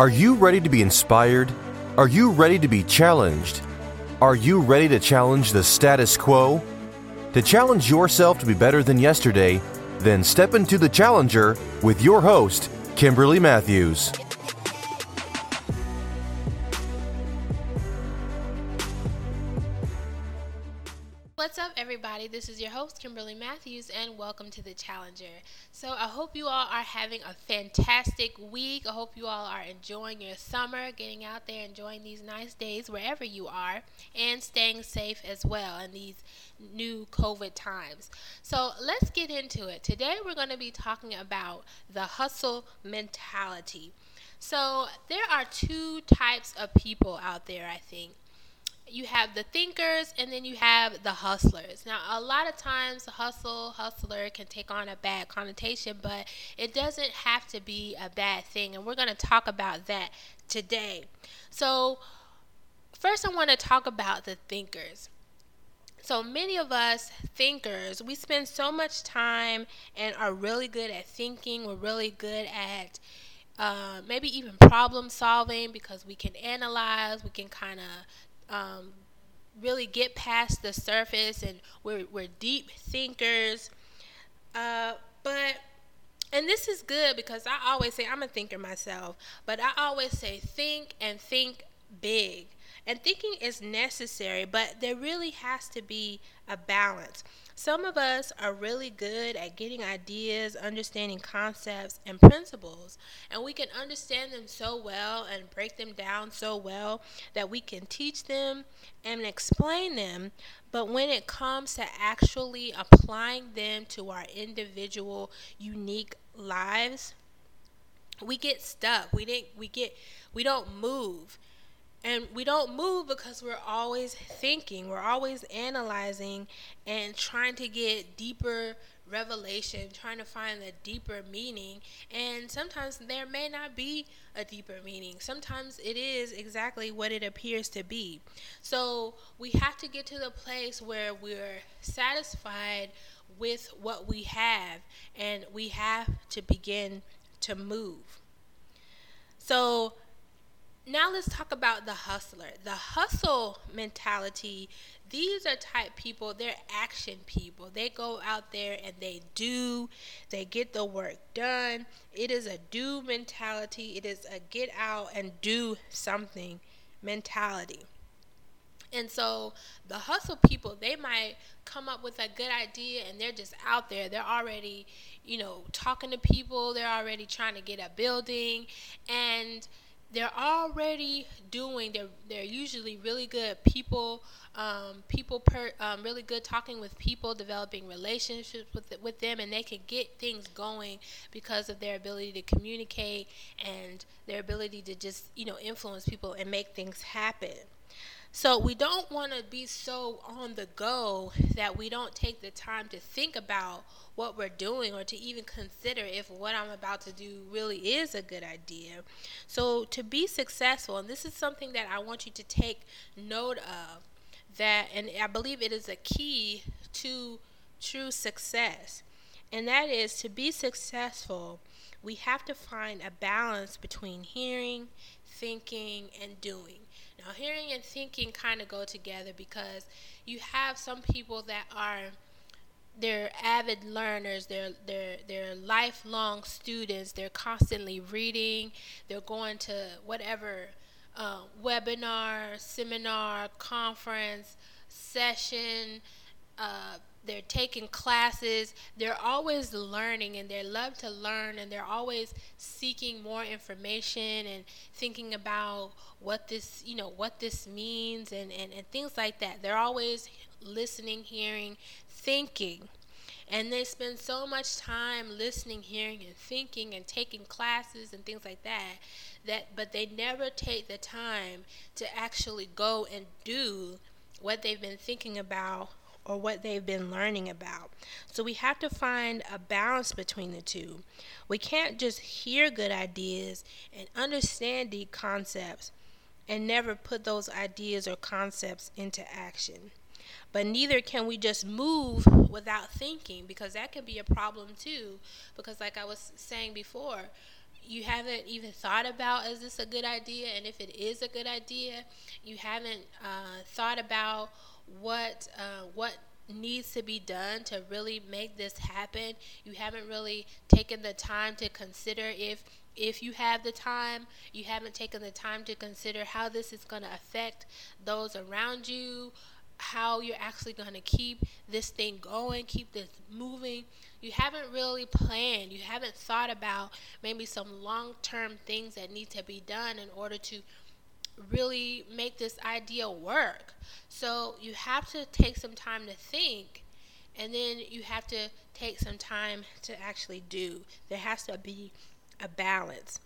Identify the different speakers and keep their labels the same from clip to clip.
Speaker 1: Are you ready to be inspired? Are you ready to be challenged? Are you ready to challenge the status quo? To challenge yourself to be better than yesterday, then step into the challenger with your host, Kimberly Matthews.
Speaker 2: What's up, everybody? This is your host, Kimberly Matthews, and welcome to the Challenger. So, I hope you all are having a fantastic week. I hope you all are enjoying your summer, getting out there, enjoying these nice days wherever you are, and staying safe as well in these new COVID times. So, let's get into it. Today, we're going to be talking about the hustle mentality. So, there are two types of people out there, I think you have the thinkers and then you have the hustlers. Now, a lot of times, hustle, hustler can take on a bad connotation, but it doesn't have to be a bad thing. And we're going to talk about that today. So, first, I want to talk about the thinkers. So many of us thinkers, we spend so much time and are really good at thinking. We're really good at uh, maybe even problem solving because we can analyze, we can kind of um, really get past the surface and we're, we're deep thinkers. Uh, but, and this is good because I always say, I'm a thinker myself, but I always say think and think big. And thinking is necessary, but there really has to be a balance. Some of us are really good at getting ideas, understanding concepts and principles, and we can understand them so well and break them down so well that we can teach them and explain them. But when it comes to actually applying them to our individual, unique lives, we get stuck. We didn't we get we don't move. And we don't move because we're always thinking, we're always analyzing and trying to get deeper revelation, trying to find a deeper meaning. And sometimes there may not be a deeper meaning. Sometimes it is exactly what it appears to be. So we have to get to the place where we're satisfied with what we have and we have to begin to move. So now let's talk about the hustler. The hustle mentality, these are type people, they're action people. They go out there and they do, they get the work done. It is a do mentality, it is a get out and do something mentality. And so the hustle people, they might come up with a good idea and they're just out there. They're already, you know, talking to people, they're already trying to get a building and they're already doing they're they're usually really good people um, people per um, really good talking with people developing relationships with with them and they can get things going because of their ability to communicate and their ability to just you know influence people and make things happen so we don't want to be so on the go that we don't take the time to think about what we're doing or to even consider if what I'm about to do really is a good idea. So to be successful, and this is something that I want you to take note of that and I believe it is a key to true success. And that is to be successful, we have to find a balance between hearing, thinking, and doing. Now, hearing and thinking kind of go together because you have some people that are they're avid learners they're they're they're lifelong students they're constantly reading they're going to whatever uh, webinar seminar conference session uh, they're taking classes they're always learning and they love to learn and they're always seeking more information and thinking about what this you know what this means and, and, and things like that. They're always listening hearing thinking. And they spend so much time listening hearing and thinking and taking classes and things like that that but they never take the time to actually go and do what they've been thinking about or what they've been learning about. So we have to find a balance between the two. We can't just hear good ideas and understand deep concepts and never put those ideas or concepts into action. But neither can we just move without thinking because that can be a problem too. Because, like I was saying before, you haven't even thought about is this a good idea and if it is a good idea you haven't uh, thought about what uh, what needs to be done to really make this happen. You haven't really taken the time to consider if if you have the time. You haven't taken the time to consider how this is going to affect those around you how you're actually going to keep this thing going, keep this moving. You haven't really planned, you haven't thought about maybe some long term things that need to be done in order to really make this idea work. So you have to take some time to think and then you have to take some time to actually do. There has to be a balance.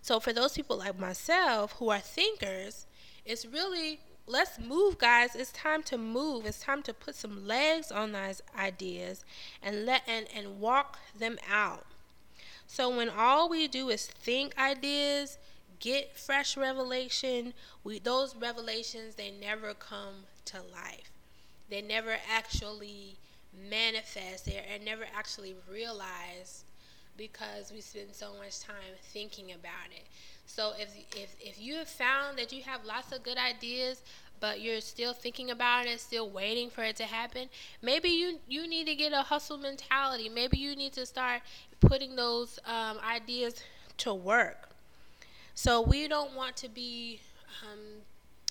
Speaker 2: So for those people like myself who are thinkers, it's really let's move guys it's time to move it's time to put some legs on those ideas and let and, and walk them out so when all we do is think ideas get fresh revelation we those revelations they never come to life they never actually manifest they are never actually realized because we spend so much time thinking about it so if if if you have found that you have lots of good ideas, but you're still thinking about it, still waiting for it to happen, maybe you you need to get a hustle mentality. Maybe you need to start putting those um, ideas to work. So we don't want to be um,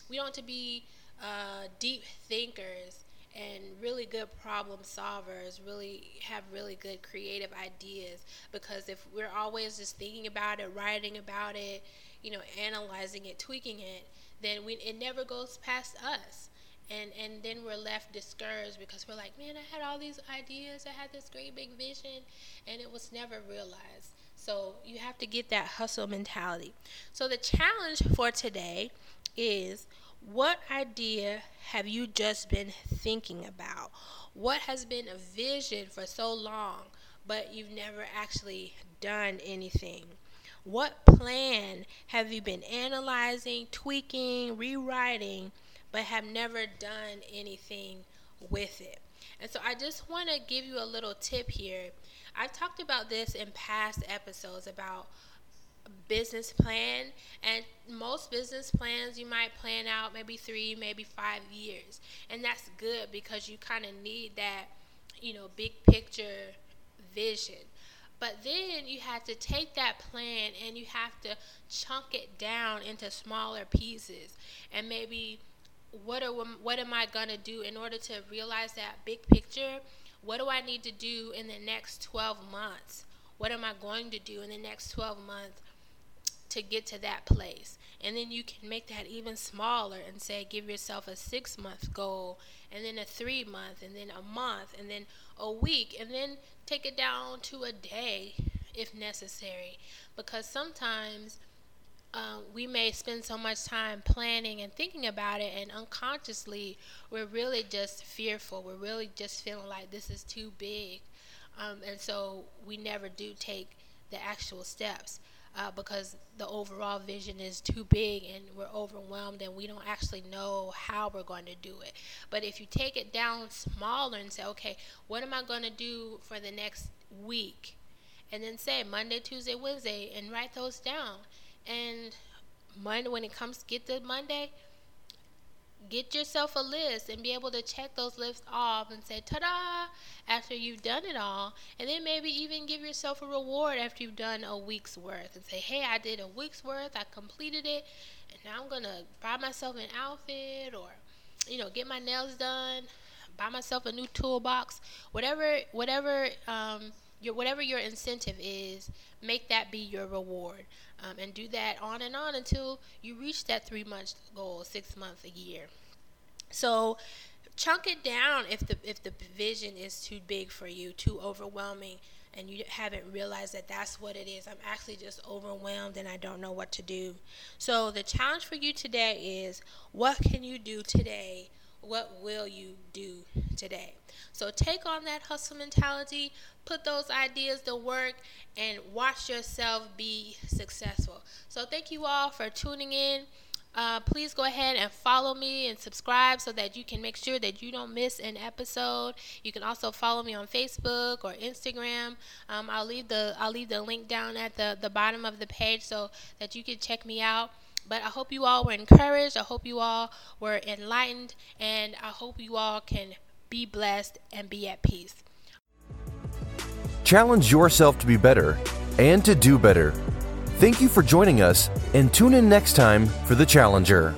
Speaker 2: we don't want to be uh, deep thinkers and really good problem solvers really have really good creative ideas. Because if we're always just thinking about it writing about it you know analyzing it tweaking it then we, it never goes past us. And and then we're left discouraged because we're like man i had all these ideas. I had this great big vision. And it was never realized so you have to get that hustle mentality so the challenge for today is what idea have you just been thinking about? What has been a vision for so long, but you've never actually done anything? What plan have you been analyzing, tweaking, rewriting, but have never done anything with it? And so I just want to give you a little tip here. I've talked about this in past episodes about business plan and most business plans you might plan out maybe three maybe five years and that's good because you kind of need that you know big picture vision. But then you have to take that plan and you have to chunk it down into smaller pieces. And maybe what are what am I going to do in order to realize that big picture what do I need to do in the next 12 months what am I going to do in the next 12 months to get to that place. And then you can make that even smaller and say, give yourself a six month goal, and then a three month, and then a month, and then a week, and then take it down to a day if necessary. Because sometimes um, we may spend so much time planning and thinking about it, and unconsciously, we're really just fearful. We're really just feeling like this is too big. Um, and so we never do take the actual steps uh, because the overall vision is too big and we're overwhelmed and we don't actually know how we're going to do it. But if you take it down smaller and say, okay, what am I going to do for the next week? And then say Monday, Tuesday, Wednesday, and write those down. And Monday, when it comes, get to Monday, get yourself a list and be able to check those lists off and say ta-da! after you've done it all. And then maybe even give yourself a reward after you've done a week's worth and say hey i did a week's worth. I completed it. And now i'm gonna buy myself an outfit or you know get my nails done buy myself a new toolbox. Whatever whatever um, your whatever your incentive is make that be your reward um, and do that on and on until you reach that three month goal, six months, a year. So chunk it down if the if the vision is too big for you, too overwhelming, and you haven't realized that that's what it is. I'm actually just overwhelmed and I don't know what to do. So the challenge for you today is what can you do today? What will you do today? So take on that hustle mentality, put those ideas to work, and watch yourself be successful. So thank you all for tuning in. uh, please go ahead and follow me and subscribe so that you can make sure that you don't miss an episode. You can also follow me on Facebook or Instagram. Um, I'll leave the I'll leave the link down at the the bottom of the page so that you can check me out. But I hope you all were encouraged. I hope you all were enlightened, and I hope you all can be blessed and be at peace.
Speaker 1: Challenge yourself to be better and to do better. Thank you for joining us, and tune in next time for The Challenger.